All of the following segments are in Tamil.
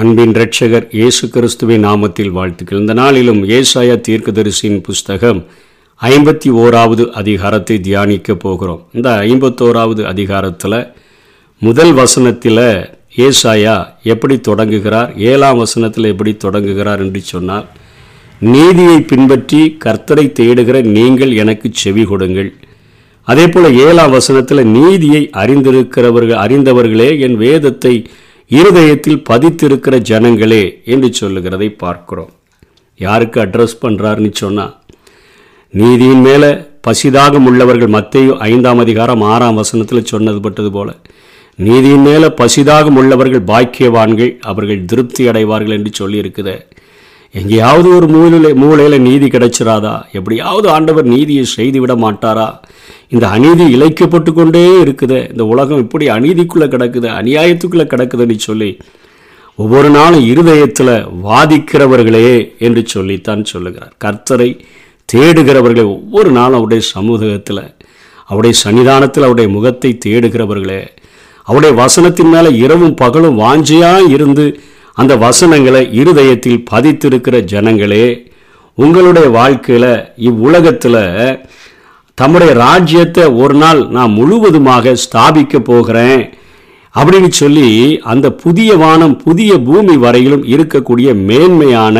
அன்பின் இரட்சகர் இயேசு கிறிஸ்துவின் நாமத்தில் வாழ்த்துக்கள். இந்த நாளிலும் ஏசாயா தீர்க்கதரிசியின் புஸ்தகம் ஐம்பத்தி ஓராவது அதிகாரத்தை தியானிக்க போகிறோம். இந்த ஐம்பத்தோராவது அதிகாரத்தில் முதல் வசனத்தில் ஏசாயா எப்படி தொடங்குகிறார் ஏழாம் வசனத்தில் எப்படி தொடங்குகிறார் என்று சொன்னால் நீதியை பின்பற்றி கர்த்தரை தேடுகிற நீங்கள் எனக்கு செவி கொடுங்கள். அதே போல் ஏழாம் வசனத்தில் நீதியை அறிந்திருக்கிறவர்கள் அறிந்தவர்களே என் வேதத்தை இருதயத்தில் பதித்திருக்கிற ஜனங்களே என்று சொல்லுகிறதை பார்க்கிறோம். யாருக்கு அட்ரஸ் பண்ணுறாருன்னு சொன்னால் நீதியின் மேலே பசிதாகம் உள்ளவர்கள் மத்தையும் ஐந்தாம் அதிகாரம் ஆறாம் வசனத்தில் சொன்னது பட்டது போல நீதியின் மேலே பசிதாகம் உள்ளவர்கள் பாக்கியவான்கள் அவர்கள் திருப்தி அடைவார்கள் என்று சொல்லியிருக்குது. எங்கேயாவது ஒரு மூலையில் மூலையில் நீதி கிடைச்சிராதா? எப்படியாவது ஆண்டவர் நீதியை செய்து விட மாட்டாரா? இந்த அநீதி இழைக்கப்பட்டு கொண்டே இருக்குது. இந்த உலகம் இப்படி அநீதிக்குள்ளே கிடக்குது அநியாயத்துக்குள்ளே கிடக்குதுன்னு சொல்லி ஒவ்வொரு நாளும் இருதயத்தில் வாதிக்கிறவர்களே என்று சொல்லித்தான் சொல்லுகிறார். கர்த்தரை தேடுகிறவர்களே ஒவ்வொரு நாளும் அவருடைய சமூகத்தில் அவருடைய சன்னிதானத்தில் அவருடைய முகத்தை தேடுகிறவர்களே அவருடைய வசனத்தின் மேலே இரவும் பகலும் வாஞ்சியாக இருந்து அந்த வசனங்களை இருதயத்தில் பதித்திருக்கிற ஜனங்களே உங்களுடைய வாழ்க்கையில் இவ்வுலகத்தில் தம்முடைய ராஜ்யத்தை ஒரு நாள் நான் முழுவதுமாக ஸ்தாபிக்க போகிறேன் அப்படின்னு சொல்லி அந்த புதிய வானம் புதிய பூமி வரையிலும் இருக்கக்கூடிய மேன்மையான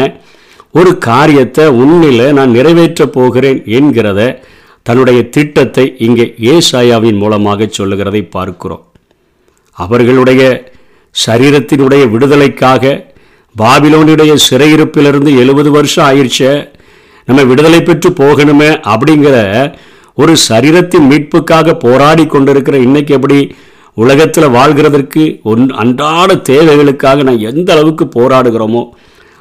ஒரு காரியத்தை உன்னில் நான் நிறைவேற்றப் போகிறேன் என்கிறத தன்னுடைய திட்டத்தை இங்கே ஏசாயாவின் மூலமாக சொல்லுகிறதை பார்க்கிறோம். அவர்களுடைய சரீரத்தினுடைய விடுதலைக்காக பாபிலோனுடைய சிறையிருப்பிலிருந்து எழுபது வருஷம் ஆயிடுச்சே. நம்ம விடுதலை பெற்று போகணுமே அப்படிங்கிற ஒரு சரீரத்தின் மீட்புக்காக போராடி கொண்டிருக்கிற இன்னைக்கு எப்படி உலகத்தில் வாழ்கிறதற்கு ஒன் அன்றாட தேவைகளுக்காக நான் எந்த அளவுக்கு போராடுகிறோமோ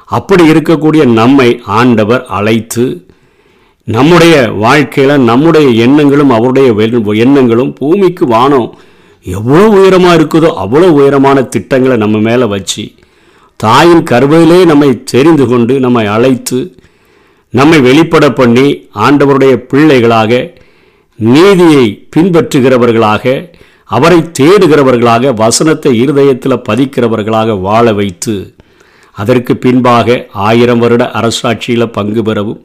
அப்படி இருக்கக்கூடிய நம்மை ஆண்டவர் அழைத்து நம்முடைய வாழ்க்கையில் நம்முடைய எண்ணங்களும் அவருடைய வெ- எண்ணங்களும் பூமிக்கு வானம் எவ்வளோ உயரமாக இருக்குதோ அவ்வளோ உயரமான திட்டங்களை நம்ம மேலே வச்சு தாயின் கருவையிலே நம்மை தெரிந்து கொண்டு நம்மை அழைத்து நம்மை வெளிப்பட பண்ணி ஆண்டவருடைய பிள்ளைகளாக நீதியை பின்பற்றுகிறவர்களாக அவரை தேடுகிறவர்களாக வசனத்தை இருதயத்தில் பதிக்கிறவர்களாக வாழ வைத்து அதற்கு பின்பாக ஆயிரம் வருட அரசாட்சியில் பங்கு பெறவும்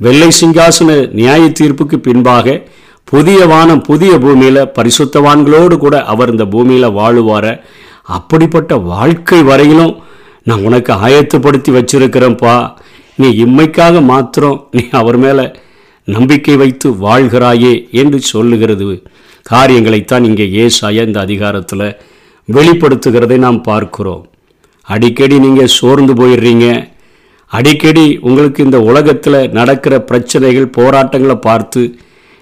வெள்ளை சிங்காசன நியாய தீர்ப்புக்கு பின்பாக புதிய வானம் புதிய பூமியில் பரிசுத்தவான்களோடு கூட அவர் இந்த பூமியில் வாழுவார. அப்படிப்பட்ட வாழ்க்கை வரையிலும் நான் உனக்கு ஆயத்தப்படுத்தி வச்சிருக்கிறேன்ப்பா. நீ இம்மைக்காக மாத்திரம் நீ அவர் மேலே நம்பிக்கை வைத்து வாழ்கிறாயே என்று சொல்லுகிறது. காரியங்களைத்தான் இங்கே ஏசாய இந்த அதிகாரத்தில் வெளிப்படுத்துகிறதை நாம் பார்க்கிறோம். அடிக்கடி நீங்கள் சோர்ந்து போயிடுறீங்க. அடிக்கடி உங்களுக்கு இந்த உலகத்தில் நடக்கிற பிரச்சனைகள் போராட்டங்களை பார்த்து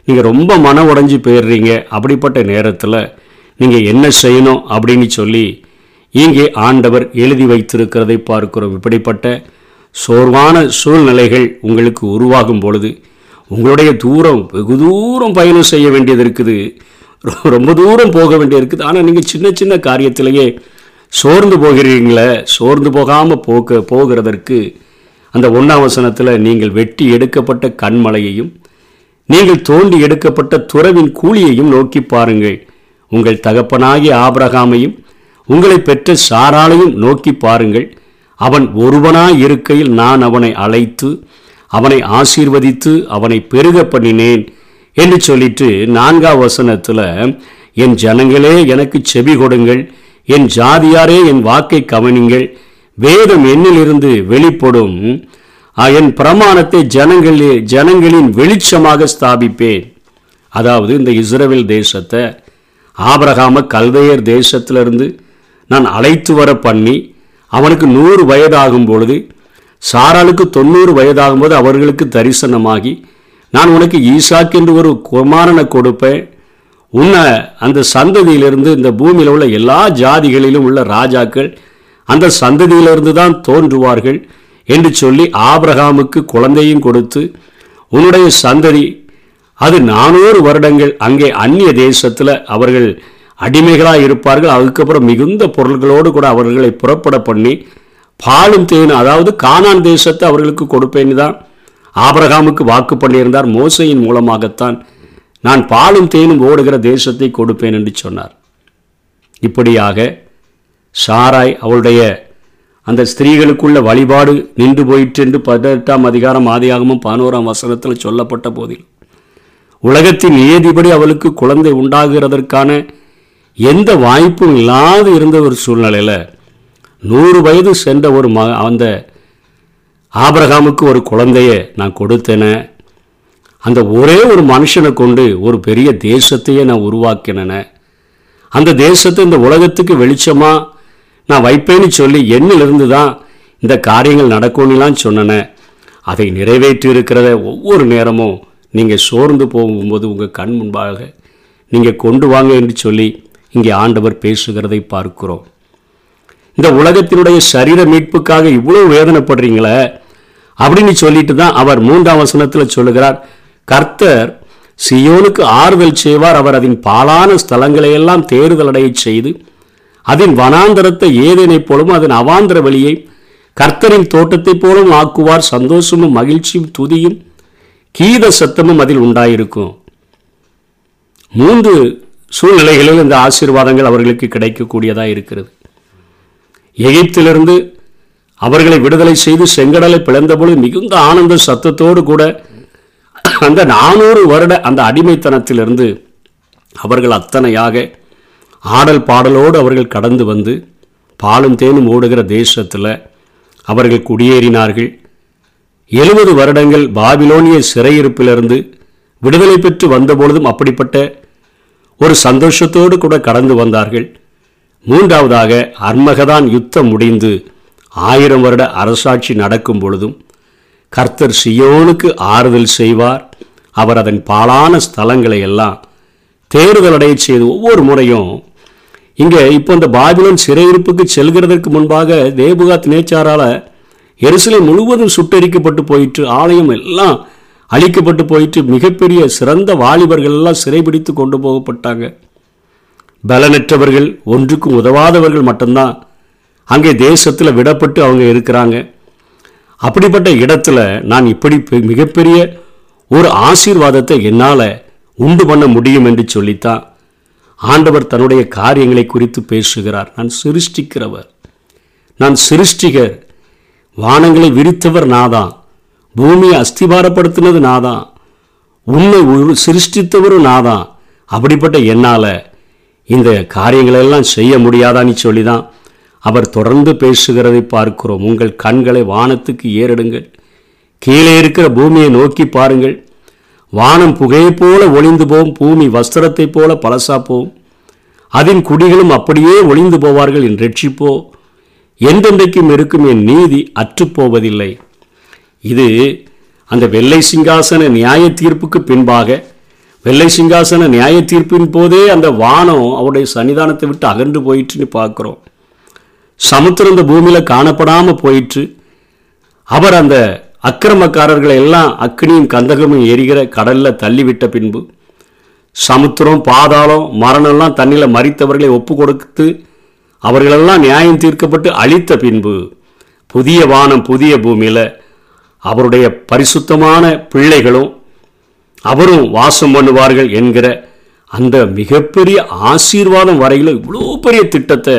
நீங்கள் ரொம்ப மன உடஞ்சி போயிடுறீங்க. அப்படிப்பட்ட நேரத்தில் நீங்கள் என்ன செய்யணும் அப்படின்னு சொல்லி இங்கே ஆண்டவர் எழுதி வைத்திருக்கிறதை பார்க்கிறோம். இப்படிப்பட்ட சோர்வான சூழ்நிலைகள் உங்களுக்கு உருவாகும் பொழுது உங்களுடைய தூரம் வெகு தூரம் பயணம் செய்ய வேண்டியது இருக்குது. ரொம்ப தூரம் போக வேண்டியது இருக்குது. ஆனால் நீங்கள் சின்ன சின்ன காரியத்திலேயே சோர்ந்து போகிறீங்களே சோர்ந்து போகாமல் போக போகிறதற்கு அந்த ஒன்றாம் வசனத்தில் நீங்கள் வெட்டி எடுக்கப்பட்ட கண்மலையையும் நீங்கள் தோண்டி எடுக்கப்பட்ட துறவின் கூலியையும் நோக்கி பாருங்கள். உங்கள் தகப்பனாகிய ஆபிரகாமையும் உங்களை பெற்ற சாராளையும் நோக்கி பாருங்கள். அவன் ஒருவனாய் இருக்கையில் நான் அவனை அழைத்து அவனை ஆசீர்வதித்து அவனை பெருக பண்ணினேன் என்று சொல்லிட்டு நான்காம் வசனத்தில் என் ஜனங்களே எனக்கு செவி கொடுங்கள். என் ஜாதியாரே என் வாக்கை கவனிங்கள். வேதம் என்னிலிருந்து வெளிப்படும். என் பிரமாணத்தை ஜனங்களே ஜனங்களின் வெளிச்சமாக ஸ்தாபிப்பேன். அதாவது இந்த இஸ்ரேல் தேசத்தை ஆபரகாம கல்தையர் தேசத்திலிருந்து நான் அழைத்து வர பண்ணி அவனுக்கு நூறு வயதாகும் பொழுது சாராளுக்கு தொண்ணூறு வயதாகும்போது அவர்களுக்கு தரிசனமாகி நான் உனக்கு ஈசாக் என்று ஒரு குமாரனை கொடுப்பேன். உன்னை அந்த சந்ததியிலிருந்து இந்த பூமியில் உள்ள எல்லா ஜாதிகளிலும் உள்ள ராஜாக்கள் அந்த சந்ததியிலிருந்து தான் தோன்றுவார்கள். என்று சொல்லி ஆபிரகாமுக்கு குழந்தையும் கொடுத்து உன்னுடைய சந்ததி அது நானூறு வருடங்கள் அங்கே அந்நிய தேசத்தில் அவர்கள் அடிமைகளாக இருப்பார்கள். அதுக்கப்புறம் மிகுந்த பொருள்களோடு கூட அவர்களை புறப்பட பண்ணி பாலும் தேனும் அதாவது கானான் தேசத்தை அவர்களுக்கு கொடுப்பேன்னு தான் ஆபரகாமுக்கு வாக்கு பண்ணியிருந்தார். மோசையின் மூலமாகத்தான் நான் பாலும் தேனும் ஓடுகிற தேசத்தை கொடுப்பேன் என்று சொன்னார். இப்படியாக சாராய் அவளுடைய அந்த ஸ்திரீகளுக்குள்ள வழிபாடு நின்று போயிற்று என்று பதினெட்டாம் அதிகாரம் ஆதியாகமும் பதினோராம் வசனத்தில் சொல்லப்பட்ட போதில் உலகத்தின் நியதிபடி அவளுக்கு குழந்தை உண்டாகிறதற்கான எந்த வாய்ப்பும் இல்லாது இருந்த ஒரு சூழ்நிலையில் நூறு வயது சென்ற ஒரு ம அந்த ஆபிரகாமுக்கு ஒரு குழந்தைய நான் கொடுத்தேன. அந்த ஒரே ஒரு மனுஷனை கொண்டு ஒரு பெரிய தேசத்தையே நான் உருவாக்கினேன். அந்த தேசத்தை இந்த உலகத்துக்கு வெளிச்சமாக நான் வைப்பேன்னு சொல்லி எண்ணிலிருந்து தான் இந்த காரியங்கள் நடக்கும்னுலாம் சொன்னேன். அதை நிறைவேற்றி இருக்கிறத ஒவ்வொரு நேரமும் நீங்கள் சோர்ந்து போகும்போது உங்கள் கண் முன்பாக நீங்கள் கொண்டு வாங்க என்று சொல்லி இங்கே ஆண்டவர் பேசுகிறதை பார்க்கிறோம். இந்த உலகத்தினுடைய சரீர மீட்புக்காக இவ்வளோ வேதனைப்படுறீங்களே? அப்படின்னு சொல்லிட்டு தான் அவர் மூன்றாம் வசனத்தில் சொல்லுகிறார். கர்த்தர் சியோனுக்கு ஆறுதல் செய்வார் அவர் அதன் பாலான ஸ்தலங்களை எல்லாம் செய்து அதன் வனாந்தரத்தை ஏதேனைப் போலும் அதன் அவாந்தர வழியை கர்த்தரின் தோட்டத்தைப் போலும் ஆக்குவார். சந்தோஷமும் மகிழ்ச்சியும் துதியும் கீத சத்தமும் அதில் உண்டாயிருக்கும். மூன்று சூழ்நிலைகளில் இந்த ஆசீர்வாதங்கள் அவர்களுக்கு கிடைக்கக்கூடியதாக இருக்கிறது. எகிப்திலிருந்து அவர்களை விடுதலை செய்து செங்கடலை பிளந்தபொழுது மிகுந்த ஆனந்த சத்தத்தோடு கூட அந்த நானூறு வருட அந்த அடிமைத்தனத்திலிருந்து அவர்கள் அத்தனையாக ஆடல் பாடலோடு அவர்கள் கடந்து வந்து பாலும் தேனும் ஓடுகிற தேசத்தில் அவர்கள் குடியேறினார்கள். எழுபது வருடங்கள் பாபிலோனிய சிறையிருப்பிலிருந்து விடுதலை பெற்று வந்தபொழுதும் அப்படிப்பட்ட ஒரு சந்தோஷத்தோடு கூட கடந்து வந்தார்கள். மூன்றாவதாக அர்மகதான் யுத்தம் முடிந்து ஆயிரம் வருட அரசாட்சி நடக்கும் பொழுதும் கர்த்தர் சியோனுக்கு ஆறுதல் செய்வார். அவர் அதன் பாலான ஸ்தலங்களை எல்லாம் தேர்தலடைய செய்து ஒவ்வொரு முறையும் இங்கே இப்போ இந்த பாபிலோன் சிறையிருப்புக்கு செல்கிறதற்கு முன்பாக தேபுகாத் நேச்சாரால எருசலை முழுவதும் சுட்டரிக்கப்பட்டு போயிற்று ஆலயம் எல்லாம் அழிக்கப்பட்டு போயிட்டு மிகப்பெரிய சிறந்த வாலிபர்கள் எல்லாம் சிறைபிடித்து கொண்டு போகப்பட்டாங்க. பலனற்றவர்கள் ஒன்றுக்கும் உதவாதவர்கள் மட்டும்தான் அங்கே தேசத்தில் விடப்பட்டு அவங்க இருக்கிறாங்க. அப்படிப்பட்ட இடத்துல நான் இப்படி பெ- மிகப்பெரிய ஒரு ஆசீர்வாதத்தை என்னால் உண்டு பண்ண முடியும் என்று சொல்லித்தான். ஆண்டவர் தன்னுடைய காரியங்களை குறித்து பேசுகிறார். நான் சிருஷ்டிக்கிறவர். நான் சிருஷ்டிகர். வானங்களை விரித்தவர் நாதான். பூமியை அஸ்திபாரப்படுத்தினது நாதான். உன்னை சிருஷ்டித்தவரும் நாதான். அப்படிப்பட்ட என்னால் இந்த காரியங்களெல்லாம் செய்ய முடியாதான்னு சொல்லி தான் அவர் தொடர்ந்து பேசுகிறதை பார்க்கிறோம். உங்கள் கண்களை வானத்துக்கு ஏறிடுங்கள். கீழே இருக்கிற பூமியை நோக்கி பாருங்கள். வானம் புகையை போல ஒளிந்து போவோம் பூமி வஸ்திரத்தைப் போல பழசாப்போம் அதன் குடிகளும் அப்படியே ஒளிந்து போவார்கள் என் ரட்சிப்போ. என்றென்றைக்கும் இருக்கும் என் நீதி அற்றுப்போவதில்லை இது அந்த வெள்ளை சிங்காசன நியாய தீர்ப்புக்கு பின்பாக வெள்ளை சிங்காசன நியாய தீர்ப்பின் போதே அந்த வானம் அவருடைய சன்னிதானத்தை விட்டு அகன்று போயிட்டுன்னு பார்க்குறோம். சமுத்திரம் இந்த பூமியில் காணப்படாமல் போயிற்று. அவர் அந்த அக்கிரமக்காரர்களை எல்லாம் அக்னியும் கந்தகமும் எரிகிற கடலில் தள்ளிவிட்ட பின்பு சமுத்திரம் பாதாளம் மரணம்லாம் தண்ணியில் மறித்தவர்களை ஒப்பு கொடுத்து அவர்களெல்லாம் நியாயம் தீர்க்கப்பட்டு அழித்த பின்பு புதிய வானம் புதிய பூமியில் அவருடைய பரிசுத்தமான பிள்ளைகளும் அவரும் வாசம் பண்ணுவார்கள் என்கிற அந்த மிகப்பெரிய ஆசீர்வாதம் வரையில் இவ்வளோ பெரிய திட்டத்தை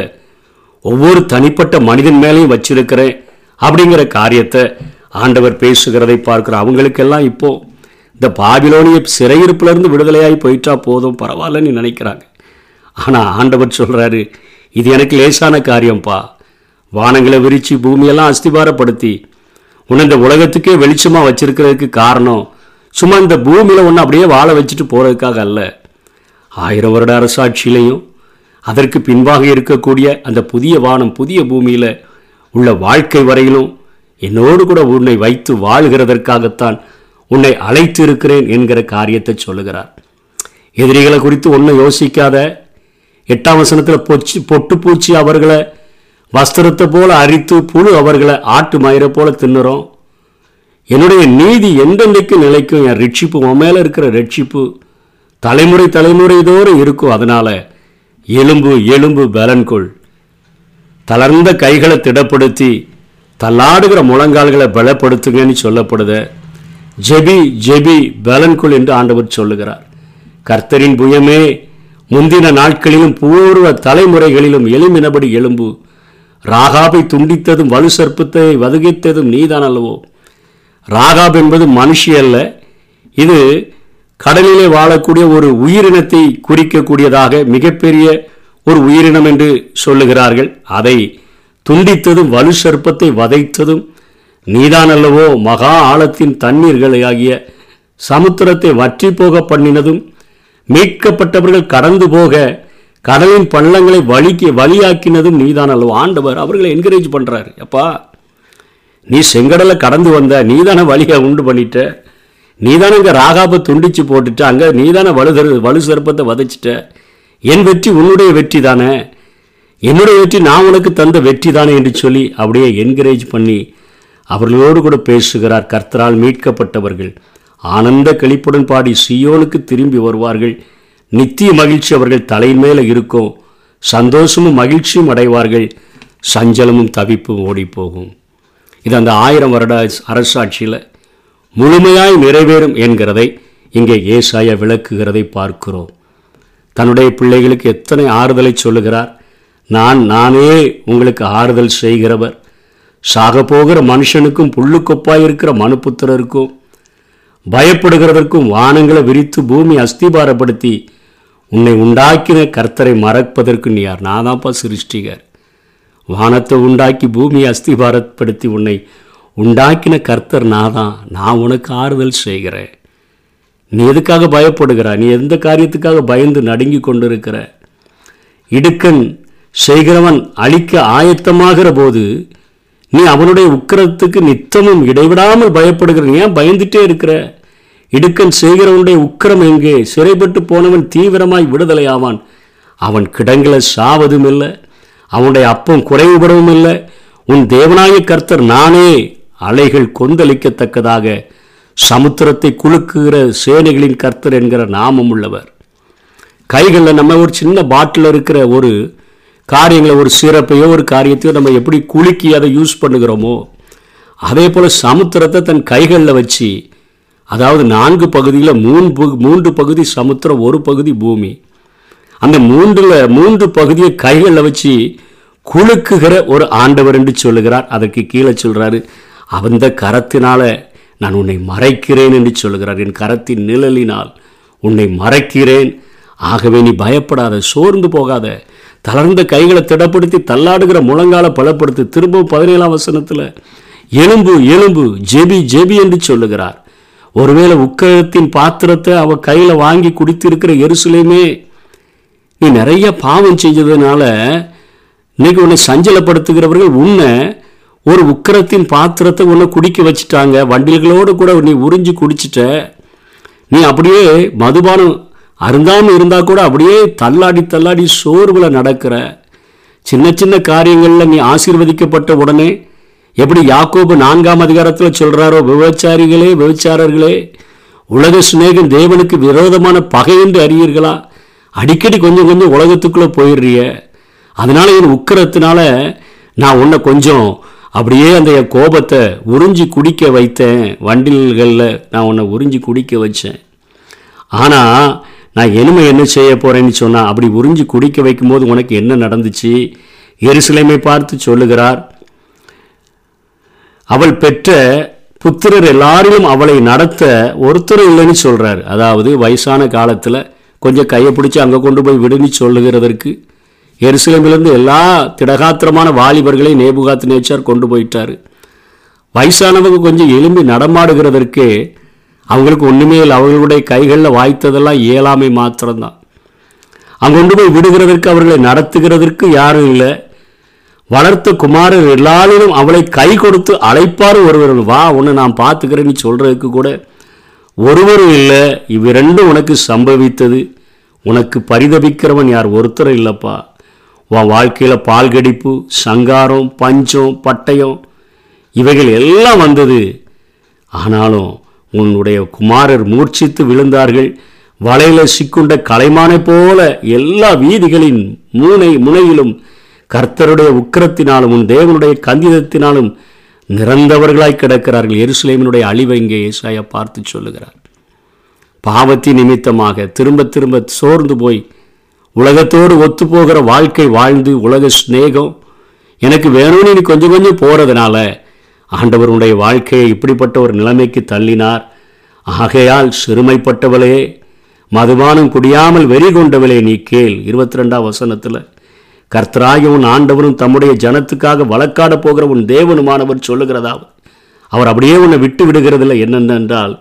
ஒவ்வொரு தனிப்பட்ட மனிதன் மேலேயும் வச்சிருக்கிறேன் அப்படிங்கிற காரியத்தை ஆண்டவர் பேசுகிறதை பார்க்குற அவங்களுக்கெல்லாம் இப்போ இந்த பாபிலோனிய சிறையிருப்பிலிருந்து விடுதலையாகி போயிட்டா போதும் பரவாயில்லன்னு நினைக்கிறாங்க. ஆனால் ஆண்டவர் சொல்கிறாரு இது எனக்கு லேசான காரியம்ப்பா வானங்களை விரித்து பூமியெல்லாம் அஸ்திபாரப்படுத்தி உன்னை இந்த உலகத்துக்கே வெளிச்சமாக வச்சிருக்கிறதுக்கு காரணம் சும்மா இந்த பூமியில் ஒன்று அப்படியே வாழ வச்சுட்டு போகிறதுக்காக அல்ல. ஆயிரம் வருட அரசாட்சியிலையும் அதற்கு பின்பாக இருக்கக்கூடிய அந்த புதிய வானம் புதிய பூமியில் உள்ள வாழ்க்கை வரையிலும் என்னோடு கூட உன்னை வைத்து வாழ்கிறதற்காகத்தான் உன்னை அழைத்து இருக்கிறேன் என்கிற காரியத்தை சொல்லுகிறார். எதிரிகளை குறித்து ஒன்றும் யோசிக்காத எட்டாம் வசனத்தில் பொச்சு பொட்டு பூச்சி அவர்களை வஸ்திரத்தை போல அரித்து புழு அவர்களை ஆட்டு மயிரை போல தின்னுறோம். என்னுடைய நீதி எந்தெந்தைக்கு நிலைக்கும் என் ரட்சிப்பு உன் மேலே இருக்கிற ரட்சிப்பு தலைமுறை தலைமுறை தோறும் இருக்கும். அதனால் எலும்பு எலும்பு பலன்கொள். தளர்ந்த கைகளை திடப்படுத்தி தள்ளாடுகிற முழங்கால்களை பலப்படுத்துங்கன்னு சொல்லப்படுத. ஜெபி ஜெபி பலன்குள் என்று ஆண்டவர் சொல்லுகிறார். கர்த்தரின் புயமே முந்தின நாட்களிலும் பூர்வ தலைமுறைகளிலும் எலும்பினபடி எலும்பு ராகாபை துண்டித்ததும் வலு சர்ப்பத்தை வதுகித்ததும் நீதான் அல்லவோ? ராகாப் என்பது மனுஷி அல்ல. இது கடலிலே வாழக்கூடிய ஒரு உயிரினத்தை குறிக்கக்கூடியதாக மிகப்பெரிய ஒரு உயிரினம் என்று சொல்லுகிறார்கள். அதை துண்டித்ததும் வலு சர்ப்பத்தை வதைத்ததும் நீதான் அல்லவோ மகா ஆழத்தின் தண்ணீர்களை ஆகிய சமுத்திரத்தை வற்றி போக பண்ணினதும் மீட்கப்பட்டவர்கள் கடந்து போக கடலின் பள்ளங்களை வலிக்கு வழியாக்கினதும் நீதான் அல்லவோ ஆண்டவர் அவர்களை என்கரேஜ் பண்ணுறாரு அப்பா நீ செங்கடலை கடந்து வந்த நீதானே வழியை உண்டு பண்ணிட்ட. நீதானே இங்கே ராகாபை துண்டிச்சு போட்டுட்ட. அங்கே நீதானே வலு வலு சிறப்பத்தை வதைச்சிட்ட. என் வெற்றி உன்னுடைய வெற்றி தானே என்னுடைய வெற்றி நான் உனக்கு தந்த வெற்றி தானே என்று சொல்லி அப்படியே என்கரேஜ் பண்ணி அவர்களோடு கூட பேசுகிறார் கர்த்தரால் மீட்கப்பட்டவர்கள். ஆனந்த கழிப்புடன் பாடி சியோனுக்கு திரும்பி வருவார்கள். நித்திய மகிழ்ச்சி அவர்கள் தலையின் மேலே இருக்கும். சந்தோஷமும் மகிழ்ச்சியும் அடைவார்கள். சஞ்சலமும் தவிப்பும் ஓடிப்போகும். இது அந்த ஆயிரம் வருட அரசாட்சியில் முழுமையாய் நிறைவேறும் என்கிறதை இங்கே ஏசாயா விளக்குகிறதை பார்க்கிறோம். தன்னுடைய பிள்ளைகளுக்கு எத்தனை ஆறுதலை சொல்லுகிறார். நான் நானே உங்களுக்கு ஆறுதல் செய்கிறவர். சாக போகிற மனுஷனுக்கும் புல்லுக்கொப்பாய் இருக்கிற மனுப்புத்திரருக்கும் பயப்படுகிறதற்கும் வானங்களை விரித்து பூமி அஸ்திபாரப்படுத்தி உன்னை உண்டாக்கின கர்த்தரை மறப்பதற்கு நீ யார்? நான் தான்ப்பா சிருஷ்டிகர். வானத்தை உண்டாக்கி பூமியை அஸ்திபாரப்படுத்தி உன்னை உண்டாக்கின கர்த்தர் நான் தான் நான் உனக்கு ஆறுதல் செய்கிறேன். நீ எதுக்காக பயப்படுகிற நீ எந்த காரியத்துக்காக பயந்து நடுங்கி கொண்டிருக்கிற? இடுக்கன் செய்கிறவன் அழிக்க ஆயத்தமாகிற போது நீ அவனுடைய உக்கிரத்துக்கு நித்தமும் இடைவிடாமல் பயப்படுகிற ஏன் பயந்துட்டே இருக்கிற? இடுக்கன் செய்கிறவனுடைய உக்கிரம் எங்கே? சிறைப்பட்டு போனவன் தீவிரமாய் விடுதலை ஆவான் அவன் கிடங்கில சாவதும் இல்லை அவனுடைய அப்பம் குறைவுபடவும் இல்லை. உன் தேவனாய கர்த்தர் நானே அலைகள் கொந்தளிக்கத்தக்கதாக சமுத்திரத்தை குலுக்குகிற சேனைகளின் கர்த்தர் என்கிற நாமம் உள்ளவர் கைகளில் நம்ம ஒரு சின்ன பாட்டில் இருக்கிற ஒரு காரியங்களை ஒரு சிறப்பையோ ஒரு காரியத்தையோ நம்ம எப்படி குலுக்கி அதை யூஸ் பண்ணுகிறோமோ அதே போல் சமுத்திரத்தை தன் கைகளில் வச்சு அதாவது நான்கு பகுதியில் மூன்று மூன்று பகுதி சமுத்திரம் ஒரு பகுதி பூமி. அந்த மூன்றில் மூன்று பகுதியை கைகளில் வச்சு குலுக்குகிற ஒரு ஆண்டவர் என்று சொல்லுகிறார். அதற்கு கீழே சொல்கிறாரு அந்த கரத்தினால நான் உன்னை மறைக்கிறேன் என்று சொல்லுகிறார். என் கரத்தின் நிழலினால் உன்னை மறைக்கிறேன். ஆகவே நீ பயப்படாத சோர்ந்து போகாத. தளர்ந்த கைகளை திடப்படுத்தி தள்ளாடுகிற முழங்கால பலப்படுத்தி திரும்பவும் பதினேழாம் வசனத்தில் எலும்பு எலும்பு ஜெபி ஜெபி என்று சொல்லுகிறார். ஒருவேளை உக்கரத்தின் பாத்திரத்தை அவ கையில் வாங்கி குடித்திருக்கிற எருசுலேயுமே நீ நிறைய பாவம் செஞ்சதுனால இன்னைக்கு உன்னை சஞ்சலப்படுத்துகிறவர்கள் உன்னை ஒரு உக்கிரத்தின் பாத்திரத்தை உன்னை குடிக்க வச்சுட்டாங்க. வண்டில்களோடு கூட நீ உறிஞ்சி குடிச்சிட்ட. நீ அப்படியே மதுபானம் அருந்தாமல் இருந்தால் கூட அப்படியே தள்ளாடி தள்ளாடி சோர்வில் நடக்கிற சின்ன சின்ன காரியங்களில் நீ ஆசீர்வதிக்கப்பட்ட உடனே எப்படி யாக்கோபு நான்காம் அதிகாரத்தில் சொல்கிறாரோ விபச்சாரிகளே விபச்சாரர்களே உலக சிநேகம் தேவனுக்கு விரோதமான பகை என்று அறியீர்களா? அடிக்கடி கொஞ்சம் கொஞ்சம் உலகத்துக்குள்ளே போயிடுறிய அதனால் என் உக்கரத்தினால நான் உன்னை கொஞ்சம் அப்படியே அந்த என் கோபத்தை உறிஞ்சி குடிக்க வைத்தேன். வண்டில்களில் நான் உன்னை உறிஞ்சி குடிக்க வச்சேன். ஆனால் நான் இனிமே என்ன செய்ய போகிறேன்னு சொன்னால் அப்படி உறிஞ்சி குடிக்க வைக்கும்போது உனக்கு என்ன நடந்துச்சு? எருசலேமை பார்த்து சொல்லுகிறார் அவள் பெற்ற புத்திரர் எல்லாரிலும் அவளை நடத்த ஒருத்தர் இல்லைன்னு சொல்கிறார் அதாவது வயசான காலத்தில் கொஞ்சம் கையை பிடிச்சி அங்கே கொண்டு போய் விடுன்னு சொல்லுகிறதற்கு எருசலேமிலிருந்து எல்லா திடகாத்திரமான வாலிபர்களை நேபுகாத்து நேச்சார் கொண்டு போயிட்டார். வயசானவங்க கொஞ்சம் எலும்பி நடமாடுகிறதற்கு அவங்களுக்கு ஒன்றுமே இல்லை. அவர்களுடைய கைகளில் வாய்த்ததெல்லாம் இயலாமை மாத்திரம்தான். அங்கே கொண்டு போய் விடுகிறதற்கு அவர்களை நடத்துகிறதற்கு யாரும் இல்லை. வளர்த்த குமாரர் எல்லாரிலும் அவளை கை கொடுத்து அழைப்பார் ஒருவர் வா உன்னை நான் பார்த்துக்கிறேன்னு சொல்கிறதுக்கு கூட ஒருவரும் இல்லை. இவ்விரண்டும் உனக்கு சம்பவித்தது. உனக்கு பரிதபிக்கிறவன் யார்? ஒருத்தரும் இல்லைப்பா. உன் வாழ்க்கையில் பால் கடிப்பு சங்காரம் பஞ்சம் பட்டயம் இவைகள் எல்லாம் வந்தது. ஆனாலும் உன்னுடைய குமாரர் மூர்ச்சித்து விழுந்தார்கள். வலையில சிக்குண்ட கலைமானை போல எல்லா வீதிகளின் மூனை முனையிலும் கர்த்தருடைய உக்கிரத்தினாலும் உன் தேவனுடைய கந்திதத்தினாலும் நிறந்தவர்களாய் கிடக்கிறார்கள். எருசலேமினுடைய அழிவை இங்கே ஏசாயா பார்த்து சொல்லுகிறார். பாவத்தின் நிமித்தமாக திரும்ப திரும்ப சோர்ந்து போய் உலகத்தோடு ஒத்துப்போகிற வாழ்க்கை வாழ்ந்து உலக சிநேகம் எனக்கு வேணும்னு நீ கொஞ்சம் கொஞ்சம் போகிறதுனால ஆண்டவருடைய வாழ்க்கையை இப்படிப்பட்ட ஒரு நிலைமைக்கு தள்ளினார். ஆகையால் சிறுமைப்பட்டவளே மதுபானம் குடியாமல் வெறி கொண்டவளே நீ கேள். இருபத்தி ரெண்டாம் வசனத்தில் கர்த்தராயும் ஆண்டவரும் தம்முடைய ஜனத்துக்காக வழக்காட போகிற உன் தேவனுமானவர் சொல்லுகிறதாவது. அவர் அப்படியே உன்னை விட்டு விடுகிறதில்ல. என்னென்னென்றால்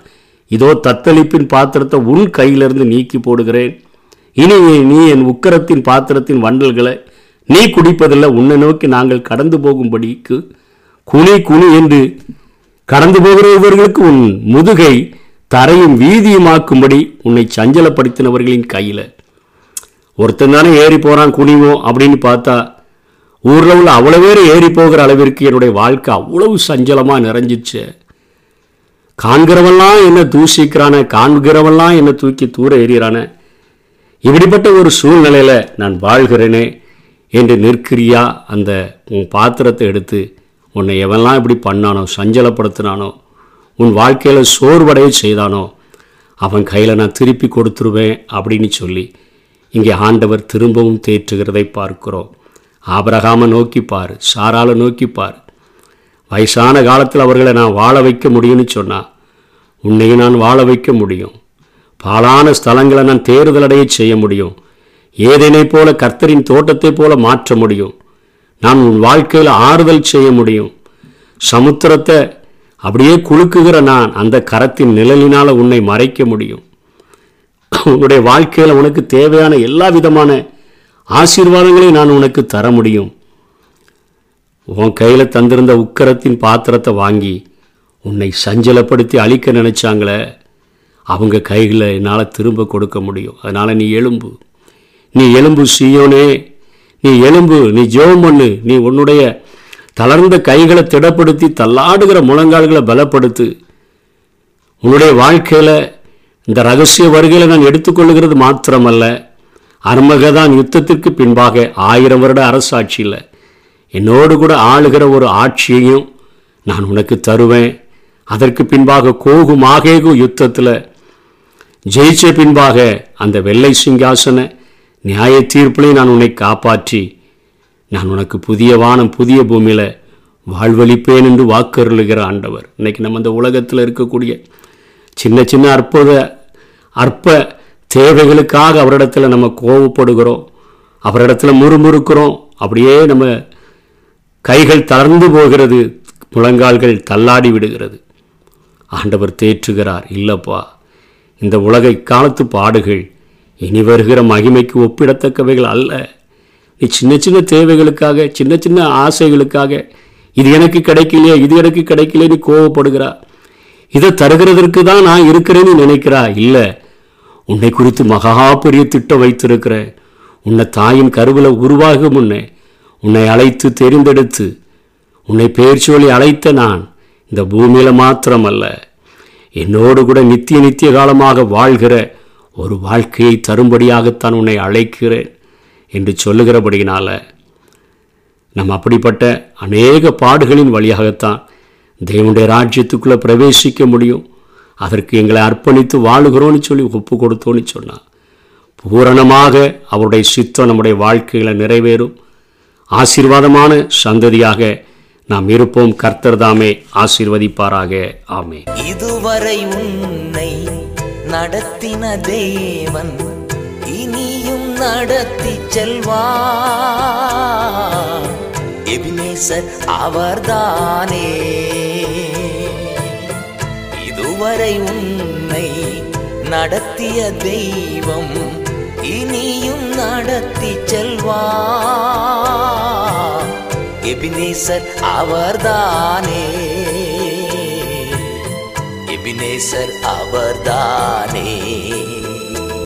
இதோ தத்தளிப்பின் பாத்திரத்தை உன் கையிலிருந்து நீக்கி போடுகிறேன். இனி நீ என் உக்கரத்தின் பாத்திரத்தின் வண்டல்களை நீ குடிப்பதில்லை. உன்னை நோக்கி நாங்கள் கடந்து போகும்படிக்கு குனி குனி என்று கடந்து போகிறவர்களுக்கு உன் முதுகை தரையும் வீதியுமாக்கும்படி உன்னை சஞ்சலப்படுத்தினவர்களின் கையில். ஒருத்தன் தானே ஏறி போகிறான் குனிவோம் அப்படின்னு பார்த்தா ஊரில் உள்ள அவ்வளோ பேர் ஏறி போகிற அளவிற்கு என்னுடைய வாழ்க்கை அவ்வளவு சஞ்சலமாக நிறைஞ்சிச்சு. காண்கிறவெல்லாம் என்ன தூசிக்கிறான காண்கிறவெல்லாம் என்ன தூக்கி தூர எறிகிறான. இப்படிப்பட்ட ஒரு சூழ்நிலையில் நான் வாழ்கிறேனே என்று நிற்கிறியா அந்த உன் பாத்திரத்தை எடுத்து உன்னை எவன்லாம் இப்படி பண்ணானோ சஞ்சலப்படுத்தினானோ உன் வாழ்க்கையில் சோர்வடைய செய்தானோ அவன் கையில் நான் திருப்பி கொடுத்துருவேன் அப்படின்னு சொல்லி இங்கே ஆண்டவர் திரும்பவும் தேற்றுகிறதை பார்க்கிறோம். ஆபரகாம நோக்கி சாரால நோக்கி வயசான காலத்தில் அவர்களை நான் வாழ வைக்க முடியும்னு சொன்னால் உன்னையும் நான் வாழ வைக்க முடியும். பாலான ஸ்தலங்களை நான் தேர்தலடைய செய்ய முடியும். ஏதேனை போல கர்த்தரின் தோட்டத்தை போல மாற்ற முடியும். நான் உன் வாழ்க்கையில் ஆறுதல் செய்ய முடியும். சமுத்திரத்தை அப்படியே குலுக்குகிற நான் அந்த கரத்தின் நிழலினால் உன்னை மறைக்க முடியும். உன்னுடைய வாழ்க்கையில் உனக்கு தேவையான எல்லா விதமான ஆசீர்வாதங்களையும் நான் உனக்கு தர முடியும். உன் கையில் தந்திருந்த உக்கரத்தின் பாத்திரத்தை வாங்கி உன்னை சஞ்சலப்படுத்தி அழிக்க நினைச்சாங்களே அவங்க கைகளை என்னால் திரும்ப கொடுக்க முடியும். அதனால் நீ எலும்பு நீ எலும்பு சீயோனே. நீ எலும்பு நீ ஜெபம் பண்ணு நீ உன்னுடைய தளர்ந்த கைகளை திடப்படுத்தி தள்ளாடுகிற முழங்கால்களை பலப்படுத்து. உன்னுடைய வாழ்க்கையில் இந்த ரகசிய வருகையில் நான் எடுத்துக்கொள்ளுகிறது மாத்திரமல்ல. அர்மகதான் யுத்தத்திற்கு பின்பாக ஆயிரம் வருட அரசாட்சியில். என்னோடு கூட ஆளுகிற ஒரு ஆட்சியையும் நான் உனக்கு தருவேன். அதற்கு பின்பாக கோகு மாகேகு யுத்தத்தில் ஜெயிச்ச பின்பாக அந்த வெள்ளை சிங்காசனை நியாய தீர்ப்பிலையும் நான் உன்னை காப்பாற்றி நான் உனக்கு புதிய வானம் புதிய பூமியில் வாழ்வழிப்பேன் என்று வாக்கருளுகிற ஆண்டவர். இன்னைக்கு நம்ம இந்த உலகத்தில் இருக்கக்கூடிய சின்ன சின்ன அற்புத அற்ப தேவைகளுக்காக அவரிடத்தில் நம்ம கோவப்படுகிறோம் அவரிடத்தில் முறுமுறுக்கிறோம். அப்படியே நம்ம கைகள் தளர்ந்து போகிறது முழங்கால்கள் தள்ளாடி விடுகிறது. ஆண்டவர் தேற்றுகிறார் இல்லப்பா இந்த உலகை காலத்து பாடுகள் இனி வருகிற மகிமைக்கு ஒப்பிடத்தக்கவைகள் அல்ல. நீ சின்ன சின்ன தேவைகளுக்காக சின்ன சின்ன ஆசைகளுக்காக இது எனக்கு கிடைக்கலையே இது எனக்கு கிடைக்கலையே நீ கோவப்படுகிறா. இதை தருகிறதற்கு தான் நான் இருக்கிறேன்னு நினைக்கிறா? இல்லை. உன்னை குறித்து மகா பெரிய திட்டம் வைத்திருக்கிறேன் உன்னை தாயின் கருவில் உருவாகும் முன்னே உன்னை அழைத்து தெரிந்தெடுத்து உன்னை பெயர் சொல்லி அழைத்த நான் இந்த பூமியில் மாத்திரமல்ல. என்னோடு கூட நித்திய நித்திய காலமாக வாழ்கிற ஒரு வாழ்க்கையை தரும்படியாகத்தான் உன்னை அழைக்கிறேன் என்று சொல்லுகிறபடியினால் நம்ம அப்படிப்பட்ட அநேக பாடுகளின் வழியாகத்தான் தேவனுடைய ராஜ்யத்துக்குள்ளே பிரவேசிக்க முடியும். அதற்கு எங்களை அர்ப்பணித்து வாழுகிறோன்னு சொல்லி ஒப்பு கொடுத்தோன்னு சொன்னான் பூரணமாக அவருடைய சித்தம் நம்முடைய வாழ்க்கைகளை நிறைவேறும். ஆசீர்வாதமான சந்ததியாக நாம் இருப்போம். கர்த்தர் தாமே ஆசீர்வதிப்பாராக. ஆமே இதுவரை உன்னை നടത്തിന ദൈവൻ ഇനിയും നടത്തി ചെൽവാസർ എബിനേസർ അവർദാനേ. ഇതുവരെ ഉന്നെ നടത്തിയ ദൈവം ഇനിയും നടത്തി ചെൽവാസർ എബിനേസർ അവർദാനേ. நேசர் அவர்தானே.